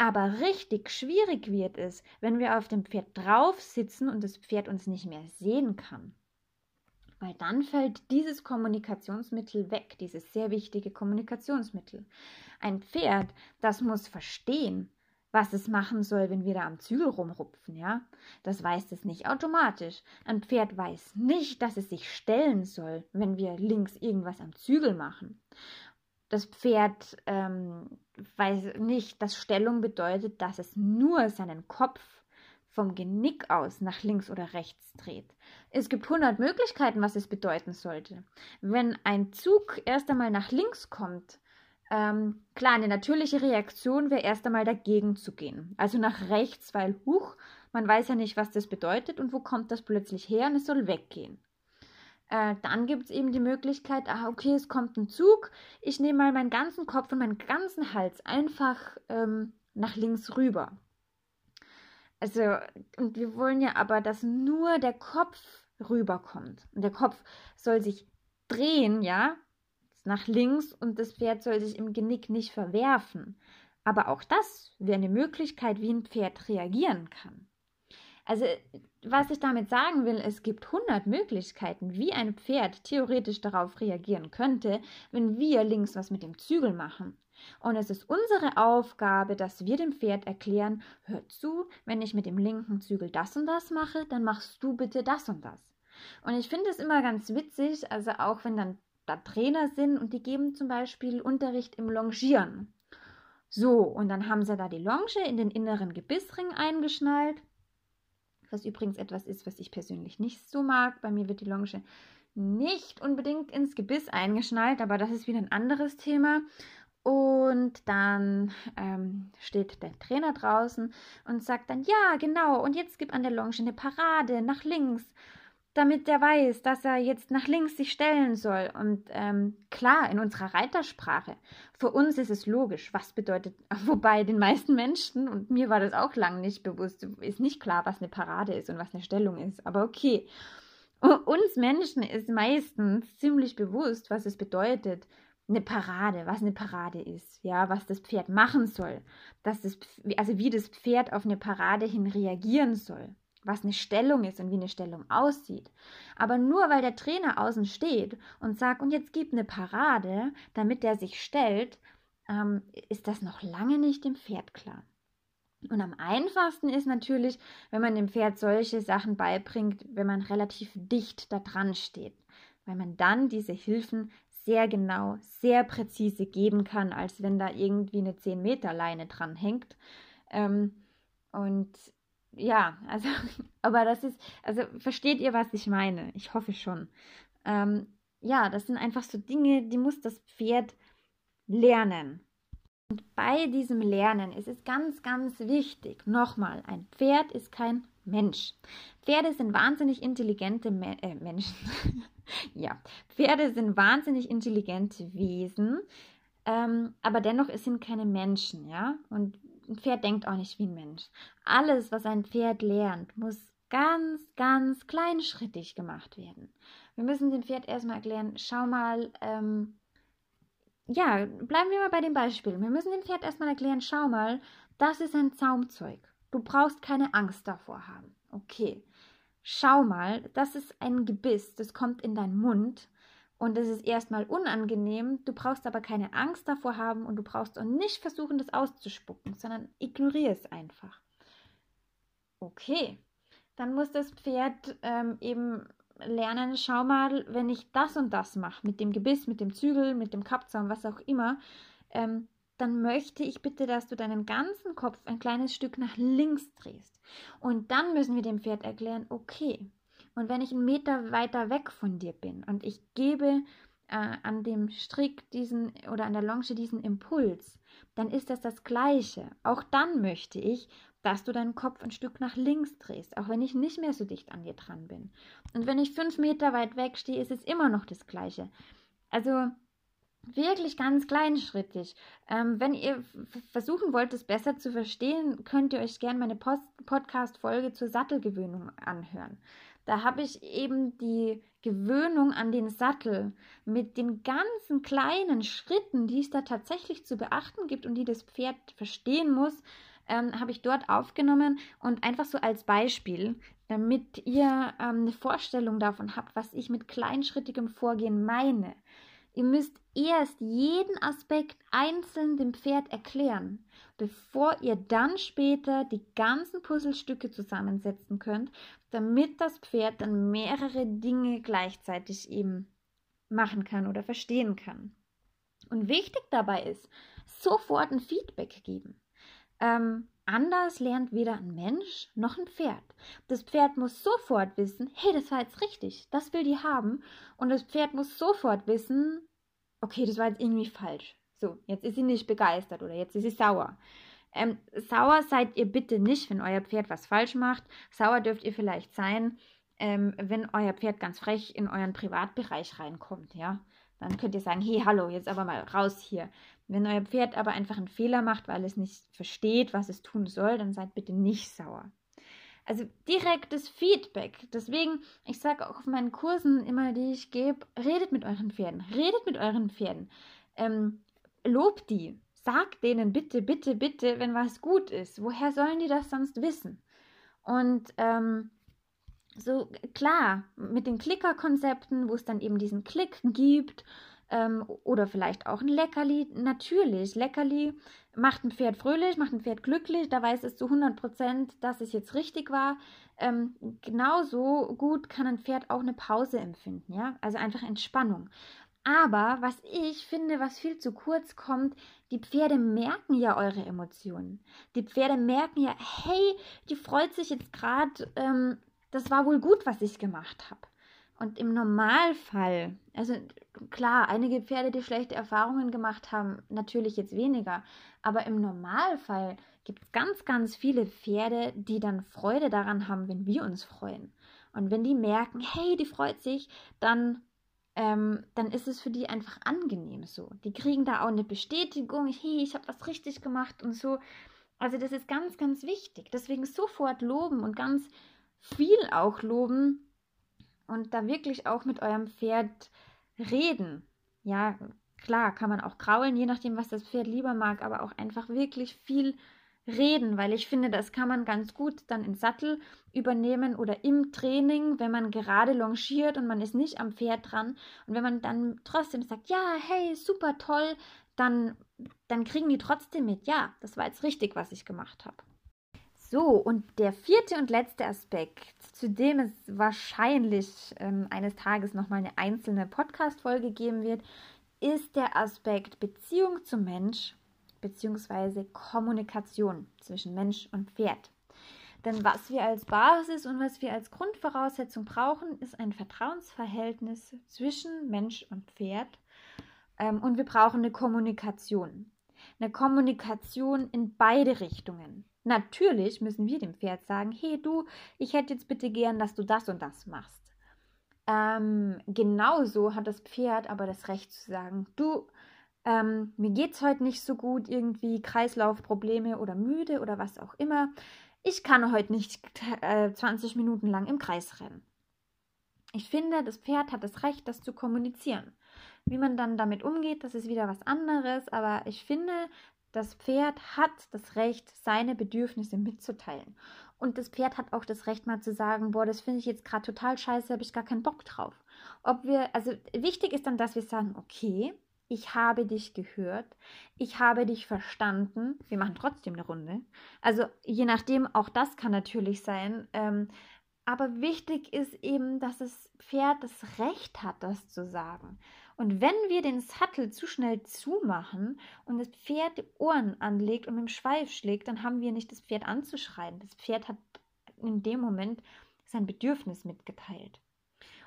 Aber richtig schwierig wird es, wenn wir auf dem Pferd drauf sitzen und das Pferd uns nicht mehr sehen kann. Weil dann fällt dieses Kommunikationsmittel weg, dieses sehr wichtige Kommunikationsmittel. Ein Pferd, das muss verstehen, was es machen soll, wenn wir da am Zügel rumrupfen, ja? Das weiß es nicht automatisch. Ein Pferd weiß nicht, dass es sich stellen soll, wenn wir links irgendwas am Zügel machen. Das Pferd ähm, weiß nicht, dass Stellung bedeutet, dass es nur seinen Kopf vom Genick aus nach links oder rechts dreht. Es gibt hundert Möglichkeiten, was es bedeuten sollte. Wenn ein Zug erst einmal nach links kommt, ähm, klar, eine natürliche Reaktion wäre erst einmal dagegen zu gehen. Also nach rechts, weil, huch, man weiß ja nicht, was das bedeutet und wo kommt das plötzlich her und es soll weggehen. Äh, dann gibt es eben die Möglichkeit, ah, okay, es kommt ein Zug, ich nehme mal meinen ganzen Kopf und meinen ganzen Hals einfach ähm, nach links rüber. Also, und wir wollen ja aber, dass nur der Kopf rüberkommt. Und der Kopf soll sich drehen, ja, nach links und das Pferd soll sich im Genick nicht verwerfen. Aber auch das wäre eine Möglichkeit, wie ein Pferd reagieren kann. Also, was ich damit sagen will, es gibt 100 Möglichkeiten, wie ein Pferd theoretisch darauf reagieren könnte, wenn wir links was mit dem Zügel machen. Und es ist unsere Aufgabe, dass wir dem Pferd erklären, hör zu, wenn ich mit dem linken Zügel das und das mache, dann machst du bitte das und das. Und ich finde es immer ganz witzig, also auch wenn dann da Trainer sind und die geben zum Beispiel Unterricht im Longieren. So, und dann haben sie da die Longe in den inneren Gebissring eingeschnallt, was übrigens etwas ist, was ich persönlich nicht so mag. Bei mir wird die Longe nicht unbedingt ins Gebiss eingeschnallt, aber das ist wieder ein anderes Thema. Und dann ähm, steht der Trainer draußen und sagt dann, ja, genau, und jetzt gib an der Longe eine Parade nach links, damit der weiß, dass er jetzt nach links sich stellen soll. Und ähm, klar, in unserer Reitersprache, für uns ist es logisch, was bedeutet, wobei den meisten Menschen, und mir war das auch lange nicht bewusst, ist nicht klar, was eine Parade ist und was eine Stellung ist, aber okay. Uns Menschen ist meistens ziemlich bewusst, was es bedeutet, eine Parade, was eine Parade ist, ja, was das Pferd machen soll, dass das, also wie das Pferd auf eine Parade hin reagieren soll, was eine Stellung ist und wie eine Stellung aussieht. Aber nur weil der Trainer außen steht und sagt, und jetzt gib eine Parade, damit der sich stellt, ähm, ist das noch lange nicht dem Pferd klar. Und am einfachsten ist natürlich, wenn man dem Pferd solche Sachen beibringt, wenn man relativ dicht da dran steht, weil man dann diese Hilfen sehr genau, sehr präzise geben kann, als wenn da irgendwie eine 10 Meter Leine dran hängt. Ähm, und ja, also, aber das ist, also versteht ihr, was ich meine? Ich hoffe schon. Ähm, ja, das sind einfach so Dinge, die muss das Pferd lernen. Und bei diesem Lernen ist es ganz, ganz wichtig, nochmal, ein Pferd ist kein Mensch. Pferde sind wahnsinnig intelligente Me äh, Menschen. ja, Pferde sind wahnsinnig intelligente Wesen, ähm, aber dennoch sind keine Menschen, ja. Und ein Pferd denkt auch nicht wie ein Mensch. Alles, was ein Pferd lernt, muss ganz, ganz kleinschrittig gemacht werden. Wir müssen dem Pferd erstmal erklären, schau mal, ähm, ja, bleiben wir mal bei dem Beispiel. Wir müssen dem Pferd erstmal erklären, schau mal, das ist ein Zaumzeug. Du brauchst keine Angst davor haben. Okay. Schau mal, das ist ein Gebiss, das kommt in deinen Mund und es ist erstmal unangenehm. Du brauchst aber keine Angst davor haben und du brauchst auch nicht versuchen, das auszuspucken, sondern ignoriere es einfach. Okay, dann muss das Pferd ähm, eben lernen, schau mal, wenn ich das und das mache, mit dem Gebiss, mit dem Zügel, mit dem Kappzaum, was auch immer, ähm, dann möchte ich bitte, dass du deinen ganzen Kopf ein kleines Stück nach links drehst. Und dann müssen wir dem Pferd erklären, okay, und wenn ich einen Meter weiter weg von dir bin und ich gebe äh, an dem Strick diesen oder an der Longe diesen Impuls, dann ist das das Gleiche. Auch dann möchte ich, dass du deinen Kopf ein Stück nach links drehst, auch wenn ich nicht mehr so dicht an dir dran bin. Und wenn ich fünf Meter weit weg stehe, ist es immer noch das Gleiche. Also wirklich ganz kleinschrittig. Ähm, wenn ihr versuchen wollt, es besser zu verstehen, könnt ihr euch gerne meine Podcast-Folge zur Sattelgewöhnung anhören. Da habe ich eben die Gewöhnung an den Sattel mit den ganzen kleinen Schritten, die es da tatsächlich zu beachten gibt und die das Pferd verstehen muss, ähm, habe ich dort aufgenommen und einfach so als Beispiel, damit ihr ähm, eine Vorstellung davon habt, was ich mit kleinschrittigem Vorgehen meine. Ihr müsst erst jeden Aspekt einzeln dem Pferd erklären, bevor ihr dann später die ganzen Puzzlestücke zusammensetzen könnt, damit das Pferd dann mehrere Dinge gleichzeitig eben machen kann oder verstehen kann. Und wichtig dabei ist, sofort ein Feedback geben. Ähm, anders lernt weder ein Mensch noch ein Pferd. Das Pferd muss sofort wissen, hey, das war jetzt richtig, das will die haben. Und das Pferd muss sofort wissen, okay, das war jetzt irgendwie falsch. So, jetzt ist sie nicht begeistert oder jetzt ist sie sauer. Ähm, sauer seid ihr bitte nicht, wenn euer Pferd was falsch macht. Sauer dürft ihr vielleicht sein, ähm, wenn euer Pferd ganz frech in euren Privatbereich reinkommt, ja. Dann könnt ihr sagen, hey, hallo, jetzt aber mal raus hier. Wenn euer Pferd aber einfach einen Fehler macht, weil es nicht versteht, was es tun soll, dann seid bitte nicht sauer. Also direktes Feedback. Deswegen, ich sage auch auf meinen Kursen immer, die ich gebe, redet mit euren Pferden, redet mit euren Pferden. Ähm, lobt die. Sagt denen bitte, bitte, bitte, wenn was gut ist. Woher sollen die das sonst wissen? Und ähm, so klar, mit den Klickerkonzepten, wo es dann eben diesen Klick gibt ähm, oder vielleicht auch ein Leckerli. Natürlich, Leckerli macht ein Pferd fröhlich, macht ein Pferd glücklich, da weiß es zu 100 Prozent, dass es jetzt richtig war. Ähm, genauso gut kann ein Pferd auch eine Pause empfinden, ja, also einfach Entspannung. Aber was ich finde, was viel zu kurz kommt, die Pferde merken ja eure Emotionen. Die Pferde merken ja, hey, die freut sich jetzt gerade, ähm, das war wohl gut, was ich gemacht habe. Und im Normalfall, also klar, einige Pferde, die schlechte Erfahrungen gemacht haben, natürlich jetzt weniger. Aber im Normalfall gibt es ganz, ganz viele Pferde, die dann Freude daran haben, wenn wir uns freuen. Und wenn die merken, hey, die freut sich, dann, ähm, dann ist es für die einfach angenehm so. Die kriegen da auch eine Bestätigung, hey, ich habe was richtig gemacht und so. Also das ist ganz, ganz wichtig. Deswegen sofort loben und ganz viel auch loben und da wirklich auch mit eurem Pferd reden. Ja, klar, kann man auch kraulen, je nachdem, was das Pferd lieber mag, aber auch einfach wirklich viel reden, weil ich finde, das kann man ganz gut dann im Sattel übernehmen oder im Training, wenn man gerade longiert und man ist nicht am Pferd dran und wenn man dann trotzdem sagt, ja, hey, super toll, dann, dann kriegen die trotzdem mit, ja, das war jetzt richtig, was ich gemacht habe. So, und der vierte und letzte Aspekt, zu dem es wahrscheinlich ähm, eines Tages nochmal eine einzelne Podcast-Folge geben wird, ist der Aspekt Beziehung zum Mensch bzw. Kommunikation zwischen Mensch und Pferd. Denn was wir als Basis und was wir als Grundvoraussetzung brauchen, ist ein Vertrauensverhältnis zwischen Mensch und Pferd. Ähm, und wir brauchen eine Kommunikation. Eine Kommunikation in beide Richtungen. Natürlich müssen wir dem Pferd sagen, hey du, ich hätte jetzt bitte gern, dass du das und das machst. Ähm, genauso hat das Pferd aber das Recht zu sagen, du, ähm, mir geht's heute nicht so gut, irgendwie Kreislaufprobleme oder müde oder was auch immer. Ich kann heute nicht äh, 20 Minuten lang im Kreis rennen. Ich finde, das Pferd hat das Recht, das zu kommunizieren. Wie man dann damit umgeht, das ist wieder was anderes, aber ich finde, das Pferd hat das Recht, seine Bedürfnisse mitzuteilen. Und das Pferd hat auch das Recht, mal zu sagen, boah, das finde ich jetzt gerade total scheiße, habe ich gar keinen Bock drauf. Ob wir, also wichtig ist dann, dass wir sagen, okay, ich habe dich gehört, ich habe dich verstanden. Wir machen trotzdem eine Runde. Also je nachdem, auch das kann natürlich sein. Ähm, aber wichtig ist eben, dass das Pferd das Recht hat, das zu sagen. Und wenn wir den Sattel zu schnell zumachen und das Pferd die Ohren anlegt und mit dem Schweif schlägt, dann haben wir nicht das Pferd anzuschreien. Das Pferd hat in dem Moment sein Bedürfnis mitgeteilt.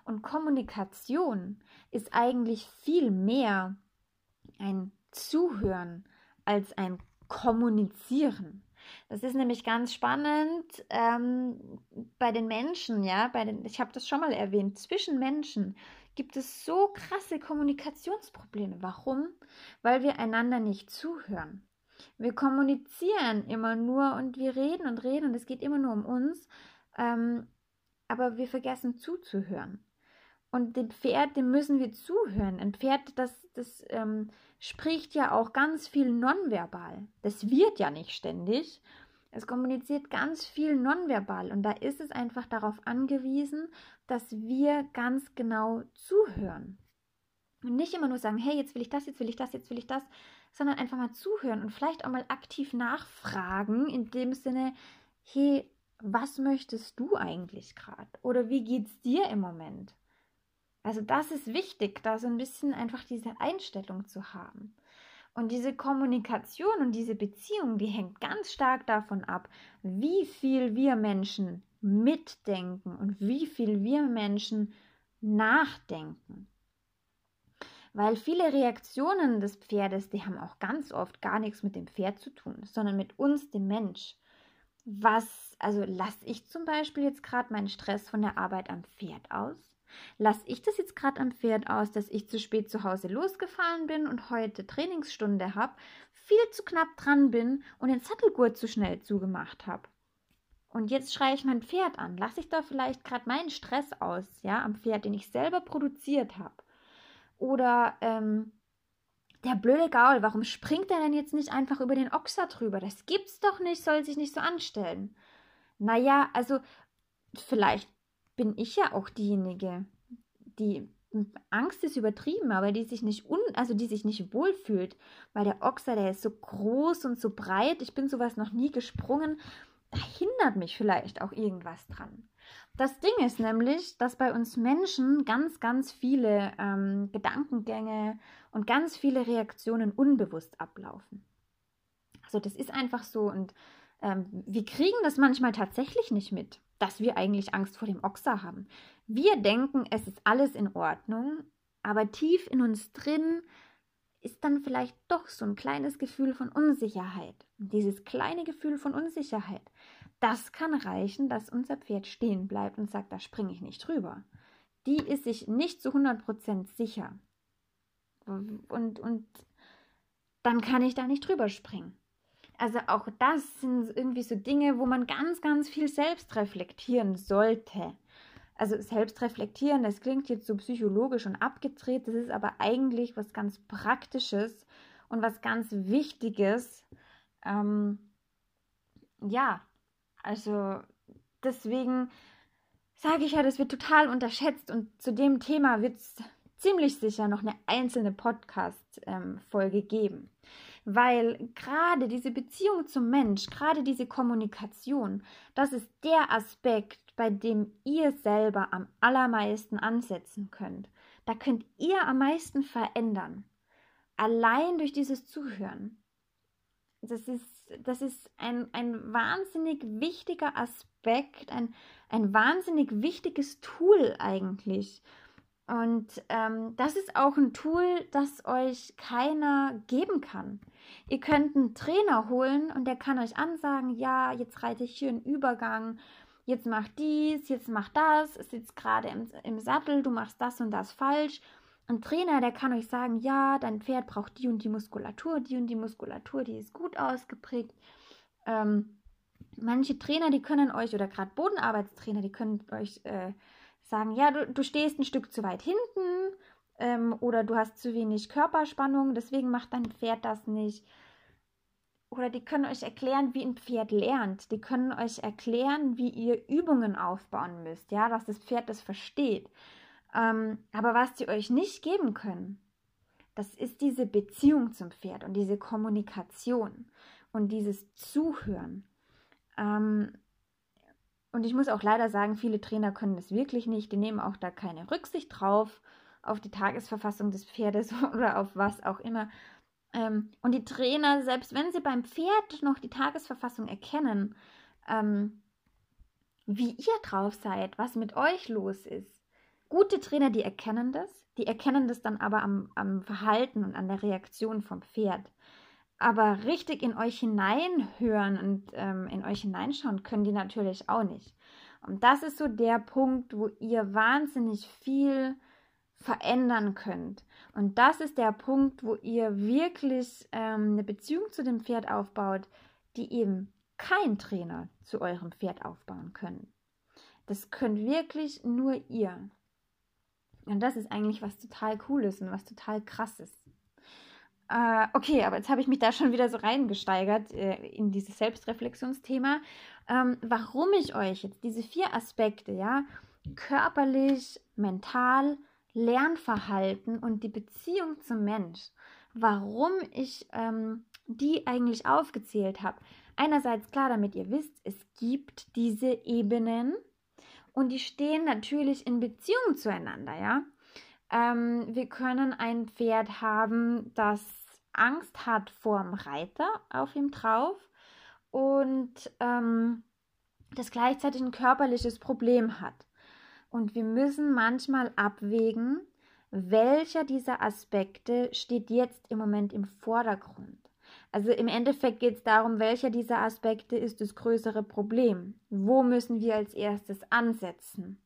Und Kommunikation ist eigentlich viel mehr ein Zuhören als ein Kommunizieren. Das ist nämlich ganz spannend ähm, bei den Menschen, ja, bei den, ich habe das schon mal erwähnt, zwischen Menschen gibt es so krasse Kommunikationsprobleme. Warum? Weil wir einander nicht zuhören. Wir kommunizieren immer nur und wir reden und reden und es geht immer nur um uns, ähm, aber wir vergessen zuzuhören. Und dem Pferd, dem müssen wir zuhören. Ein Pferd, das, das ähm, spricht ja auch ganz viel nonverbal. Das wird ja nicht ständig. Es kommuniziert ganz viel nonverbal und da ist es einfach darauf angewiesen, dass wir ganz genau zuhören. Und nicht immer nur sagen, hey, jetzt will ich das, jetzt will ich das, jetzt will ich das, sondern einfach mal zuhören und vielleicht auch mal aktiv nachfragen, in dem Sinne, hey, was möchtest du eigentlich gerade? Oder wie geht's dir im Moment? Also das ist wichtig, da so ein bisschen einfach diese Einstellung zu haben. Und diese Kommunikation und diese Beziehung, die hängt ganz stark davon ab, wie viel wir Menschen mitdenken und wie viel wir Menschen nachdenken. Weil viele Reaktionen des Pferdes, die haben auch ganz oft gar nichts mit dem Pferd zu tun, sondern mit uns, dem Mensch. Was, also lasse ich zum Beispiel jetzt gerade meinen Stress von der Arbeit am Pferd aus? Lasse ich das jetzt gerade am Pferd aus, dass ich zu spät zu Hause losgefahren bin und heute Trainingsstunde habe, viel zu knapp dran bin und den Sattelgurt zu schnell zugemacht habe? Und jetzt schreie ich mein Pferd an. Lasse ich da vielleicht gerade meinen Stress aus, ja, am Pferd, den ich selber produziert habe. Oder ähm, der blöde Gaul, warum springt er denn jetzt nicht einfach über den Ochser drüber? Das gibt's doch nicht, soll sich nicht so anstellen. Naja, also vielleicht bin ich ja auch diejenige, die Angst ist übertrieben, aber die sich nicht un, also die sich nicht wohlfühlt, weil der Ochser, der ist so groß und so breit, ich bin sowas noch nie gesprungen, da hindert mich vielleicht auch irgendwas dran. Das Ding ist nämlich, dass bei uns Menschen ganz, ganz viele ähm, Gedankengänge und ganz viele Reaktionen unbewusst ablaufen. Also das ist einfach so und ähm, wir kriegen das manchmal tatsächlich nicht mit, dass wir eigentlich Angst vor dem Ochser haben. Wir denken, es ist alles in Ordnung, aber tief in uns drin ist dann vielleicht doch so ein kleines Gefühl von Unsicherheit. Und dieses kleine Gefühl von Unsicherheit, das kann reichen, dass unser Pferd stehen bleibt und sagt, da springe ich nicht drüber. Die ist sich nicht zu 100% sicher. Und, und dann kann ich da nicht drüber springen. Also auch das sind irgendwie so Dinge, wo man ganz, ganz viel selbst reflektieren sollte. Also selbst reflektieren, das klingt jetzt so psychologisch und abgedreht, das ist aber eigentlich was ganz Praktisches und was ganz Wichtiges. Ähm, ja, also deswegen sage ich ja, das wird total unterschätzt und zu dem Thema wird es ziemlich sicher noch eine einzelne Podcast-Folge ähm, geben. Weil gerade diese Beziehung zum Mensch, gerade diese Kommunikation, das ist der Aspekt, bei dem ihr selber am allermeisten ansetzen könnt. Da könnt ihr am meisten verändern. Allein durch dieses Zuhören. Das ist das ist ein, ein wahnsinnig wichtiger Aspekt, ein, ein wahnsinnig wichtiges Tool eigentlich. Und ähm, das ist auch ein Tool, das euch keiner geben kann. Ihr könnt einen Trainer holen und der kann euch ansagen, ja, jetzt reite ich hier einen Übergang, jetzt mach dies, jetzt mach das, ist gerade im, im Sattel, du machst das und das falsch. Ein Trainer, der kann euch sagen, ja, dein Pferd braucht die und die Muskulatur, die und die Muskulatur, die ist gut ausgeprägt. Ähm, manche Trainer, die können euch, oder gerade Bodenarbeitstrainer, die können euch äh, sagen, ja, du, du stehst ein Stück zu weit hinten ähm, oder du hast zu wenig Körperspannung, deswegen macht dein Pferd das nicht. Oder die können euch erklären, wie ein Pferd lernt. Die können euch erklären, wie ihr Übungen aufbauen müsst, ja, dass das Pferd das versteht. Ähm, aber was die euch nicht geben können, das ist diese Beziehung zum Pferd und diese Kommunikation und dieses Zuhören. Ähm, und ich muss auch leider sagen, viele Trainer können das wirklich nicht. Die nehmen auch da keine Rücksicht drauf auf die Tagesverfassung des Pferdes oder auf was auch immer. Ähm, und die Trainer, selbst wenn sie beim Pferd noch die Tagesverfassung erkennen, ähm, wie ihr drauf seid, was mit euch los ist, Gute Trainer, die erkennen das, die erkennen das dann aber am, am Verhalten und an der Reaktion vom Pferd. Aber richtig in euch hineinhören und ähm, in euch hineinschauen können die natürlich auch nicht. Und das ist so der Punkt, wo ihr wahnsinnig viel verändern könnt. Und das ist der Punkt, wo ihr wirklich ähm, eine Beziehung zu dem Pferd aufbaut, die eben kein Trainer zu eurem Pferd aufbauen können. Das könnt wirklich nur ihr. Und das ist eigentlich was total Cooles und was total Krasses. Äh, okay, aber jetzt habe ich mich da schon wieder so reingesteigert äh, in dieses Selbstreflexionsthema. Ähm, warum ich euch jetzt diese vier Aspekte, ja, körperlich, mental, Lernverhalten und die Beziehung zum Mensch, warum ich ähm, die eigentlich aufgezählt habe. Einerseits klar, damit ihr wisst, es gibt diese Ebenen, und die stehen natürlich in Beziehung zueinander, ja. Ähm, wir können ein Pferd haben, das Angst hat vor dem Reiter auf ihm drauf und ähm, das gleichzeitig ein körperliches Problem hat. Und wir müssen manchmal abwägen, welcher dieser Aspekte steht jetzt im Moment im Vordergrund. Also im Endeffekt geht es darum, welcher dieser Aspekte ist das größere Problem. Wo müssen wir als erstes ansetzen?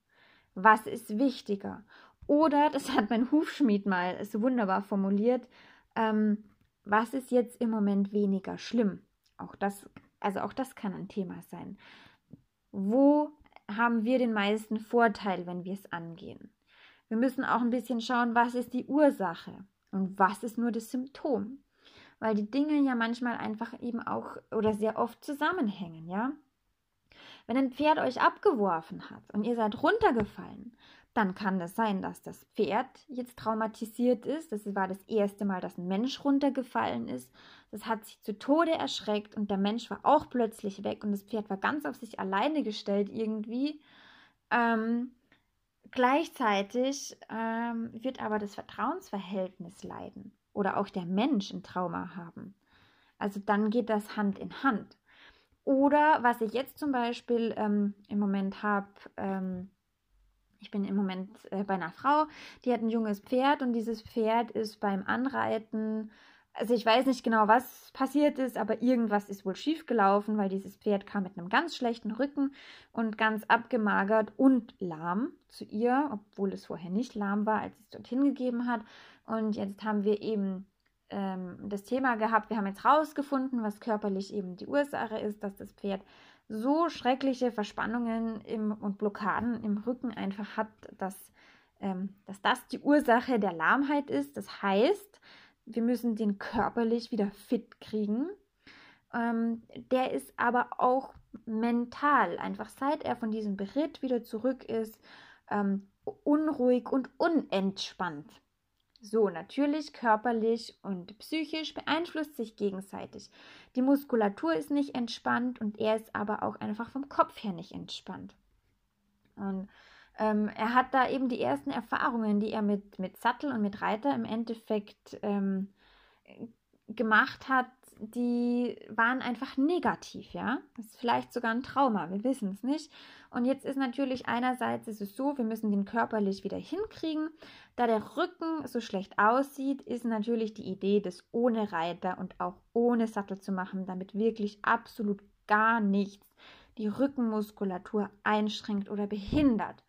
Was ist wichtiger? Oder, das hat mein Hufschmied mal so wunderbar formuliert, ähm, was ist jetzt im Moment weniger schlimm? Auch das, also auch das kann ein Thema sein. wo haben wir den meisten Vorteil, wenn wir es angehen. Wir müssen auch ein bisschen schauen, was ist die Ursache und was ist nur das Symptom. Weil die Dinge ja manchmal einfach eben auch oder sehr oft zusammenhängen, ja. Wenn ein Pferd euch abgeworfen hat und ihr seid runtergefallen, dann kann es das sein, dass das Pferd jetzt traumatisiert ist. Das war das erste Mal, dass ein Mensch runtergefallen ist. Das hat sich zu Tode erschreckt und der Mensch war auch plötzlich weg und das Pferd war ganz auf sich alleine gestellt irgendwie. Ähm, gleichzeitig ähm, wird aber das Vertrauensverhältnis leiden oder auch der Mensch ein Trauma haben. Also dann geht das Hand in Hand. Oder was ich jetzt zum Beispiel ähm, im Moment habe, ähm, ich bin im Moment äh, bei einer Frau, die hat ein junges Pferd und dieses Pferd ist beim Anreiten also ich weiß nicht genau, was passiert ist, aber irgendwas ist wohl schief gelaufen, weil dieses Pferd kam mit einem ganz schlechten Rücken und ganz abgemagert und lahm zu ihr, obwohl es vorher nicht lahm war, als es dorthin gegeben hat. Und jetzt haben wir eben ähm, das Thema gehabt, wir haben jetzt rausgefunden, was körperlich eben die Ursache ist, dass das Pferd so schreckliche Verspannungen im, und Blockaden im Rücken einfach hat, dass, ähm, dass das die Ursache der Lahmheit ist. Das heißt, wir müssen den körperlich wieder fit kriegen. Ähm, der ist aber auch mental, einfach seit er von diesem Beritt wieder zurück ist, ähm, unruhig und unentspannt. So, natürlich körperlich und psychisch beeinflusst sich gegenseitig. Die Muskulatur ist nicht entspannt und er ist aber auch einfach vom Kopf her nicht entspannt. Und ähm, er hat da eben die ersten Erfahrungen, die er mit, mit Sattel und mit Reiter im Endeffekt ähm, gemacht hat, die waren einfach negativ, ja. Das ist vielleicht sogar ein Trauma, wir wissen es nicht. Und jetzt ist natürlich einerseits ist es so, wir müssen den körperlich wieder hinkriegen. Da der Rücken so schlecht aussieht, ist natürlich die Idee, das ohne Reiter und auch ohne Sattel zu machen, damit wirklich absolut gar nichts die Rückenmuskulatur einschränkt oder behindert.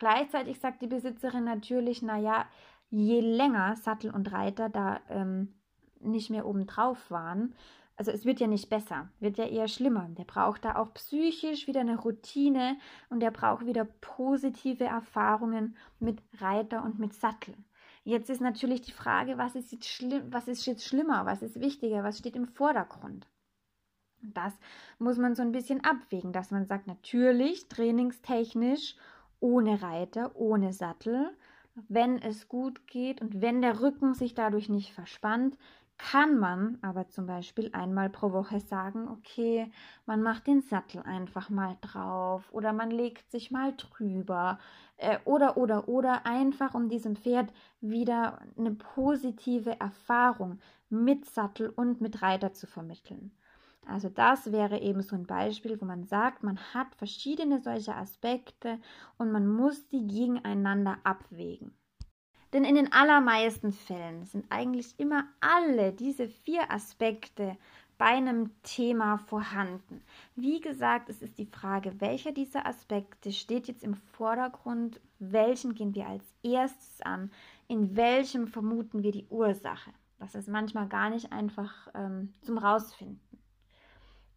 Gleichzeitig sagt die Besitzerin natürlich, naja, je länger Sattel und Reiter da ähm, nicht mehr obendrauf waren, also es wird ja nicht besser, wird ja eher schlimmer. Der braucht da auch psychisch wieder eine Routine und der braucht wieder positive Erfahrungen mit Reiter und mit Sattel. Jetzt ist natürlich die Frage, was ist jetzt, schlimm, was ist jetzt schlimmer, was ist wichtiger, was steht im Vordergrund. Das muss man so ein bisschen abwägen, dass man sagt, natürlich trainingstechnisch ohne Reiter, ohne Sattel. Wenn es gut geht und wenn der Rücken sich dadurch nicht verspannt, kann man aber zum Beispiel einmal pro Woche sagen, okay, man macht den Sattel einfach mal drauf oder man legt sich mal drüber äh, oder oder oder einfach um diesem Pferd wieder eine positive Erfahrung mit Sattel und mit Reiter zu vermitteln. Also das wäre eben so ein Beispiel, wo man sagt, man hat verschiedene solche Aspekte und man muss die gegeneinander abwägen. Denn in den allermeisten Fällen sind eigentlich immer alle diese vier Aspekte bei einem Thema vorhanden. Wie gesagt, es ist die Frage, welcher dieser Aspekte steht jetzt im Vordergrund, welchen gehen wir als erstes an, in welchem vermuten wir die Ursache. Das ist manchmal gar nicht einfach ähm, zum Rausfinden.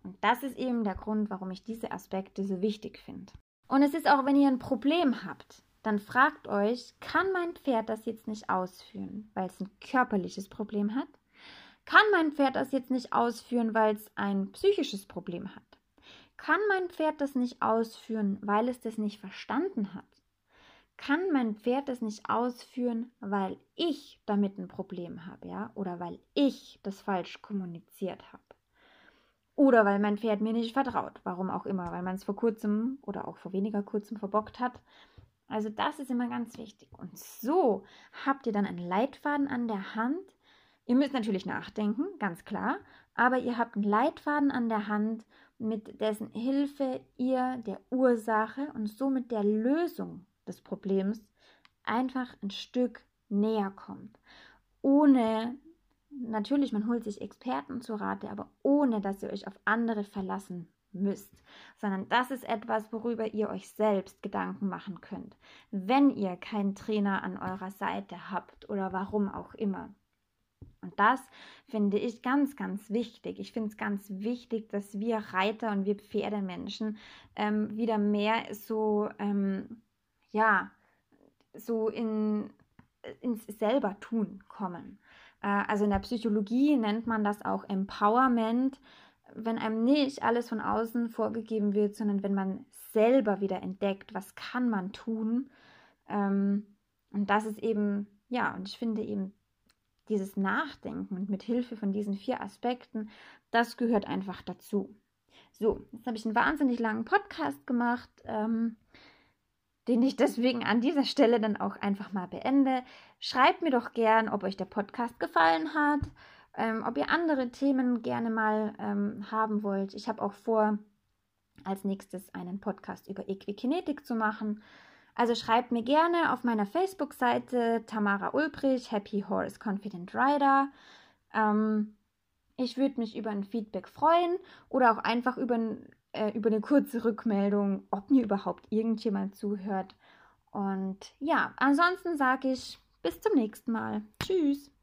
Und das ist eben der Grund, warum ich diese Aspekte so wichtig finde. Und es ist auch, wenn ihr ein Problem habt, dann fragt euch, kann mein Pferd das jetzt nicht ausführen, weil es ein körperliches Problem hat? Kann mein Pferd das jetzt nicht ausführen, weil es ein psychisches Problem hat? Kann mein Pferd das nicht ausführen, weil es das nicht verstanden hat? Kann mein Pferd das nicht ausführen, weil ich damit ein Problem habe, ja? Oder weil ich das falsch kommuniziert habe? Oder weil mein Pferd mir nicht vertraut, warum auch immer, weil man es vor kurzem oder auch vor weniger kurzem verbockt hat. Also das ist immer ganz wichtig. Und so habt ihr dann einen Leitfaden an der Hand. Ihr müsst natürlich nachdenken, ganz klar, aber ihr habt einen Leitfaden an der Hand, mit dessen Hilfe ihr der Ursache und somit der Lösung des Problems einfach ein Stück näher kommt, ohne Natürlich, man holt sich Experten zu Rate, aber ohne dass ihr euch auf andere verlassen müsst, sondern das ist etwas, worüber ihr euch selbst Gedanken machen könnt, wenn ihr keinen Trainer an eurer Seite habt oder warum auch immer. Und das finde ich ganz, ganz wichtig. Ich finde es ganz wichtig, dass wir Reiter und wir Pferdemenschen ähm, wieder mehr so, ähm, ja, so in, ins selber tun kommen. Äh, also in der Psychologie nennt man das auch Empowerment, wenn einem nicht alles von außen vorgegeben wird, sondern wenn man selber wieder entdeckt, was kann man tun. Ähm, und das ist eben, ja, und ich finde eben, dieses Nachdenken und mit Hilfe von diesen vier Aspekten, das gehört einfach dazu. So, jetzt habe ich einen wahnsinnig langen Podcast gemacht, ähm, den ich deswegen an dieser Stelle dann auch einfach mal beende. Schreibt mir doch gern, ob euch der Podcast gefallen hat, ähm, ob ihr andere Themen gerne mal ähm, haben wollt. Ich habe auch vor, als nächstes einen Podcast über Equikinetik zu machen. Also schreibt mir gerne auf meiner Facebook-Seite Tamara Ulbrich, Happy Horse Confident Rider. Ähm, ich würde mich über ein Feedback freuen oder auch einfach über, äh, über eine kurze Rückmeldung, ob mir überhaupt irgendjemand zuhört. Und ja, ansonsten sage ich bis zum nächsten Mal. Tschüss.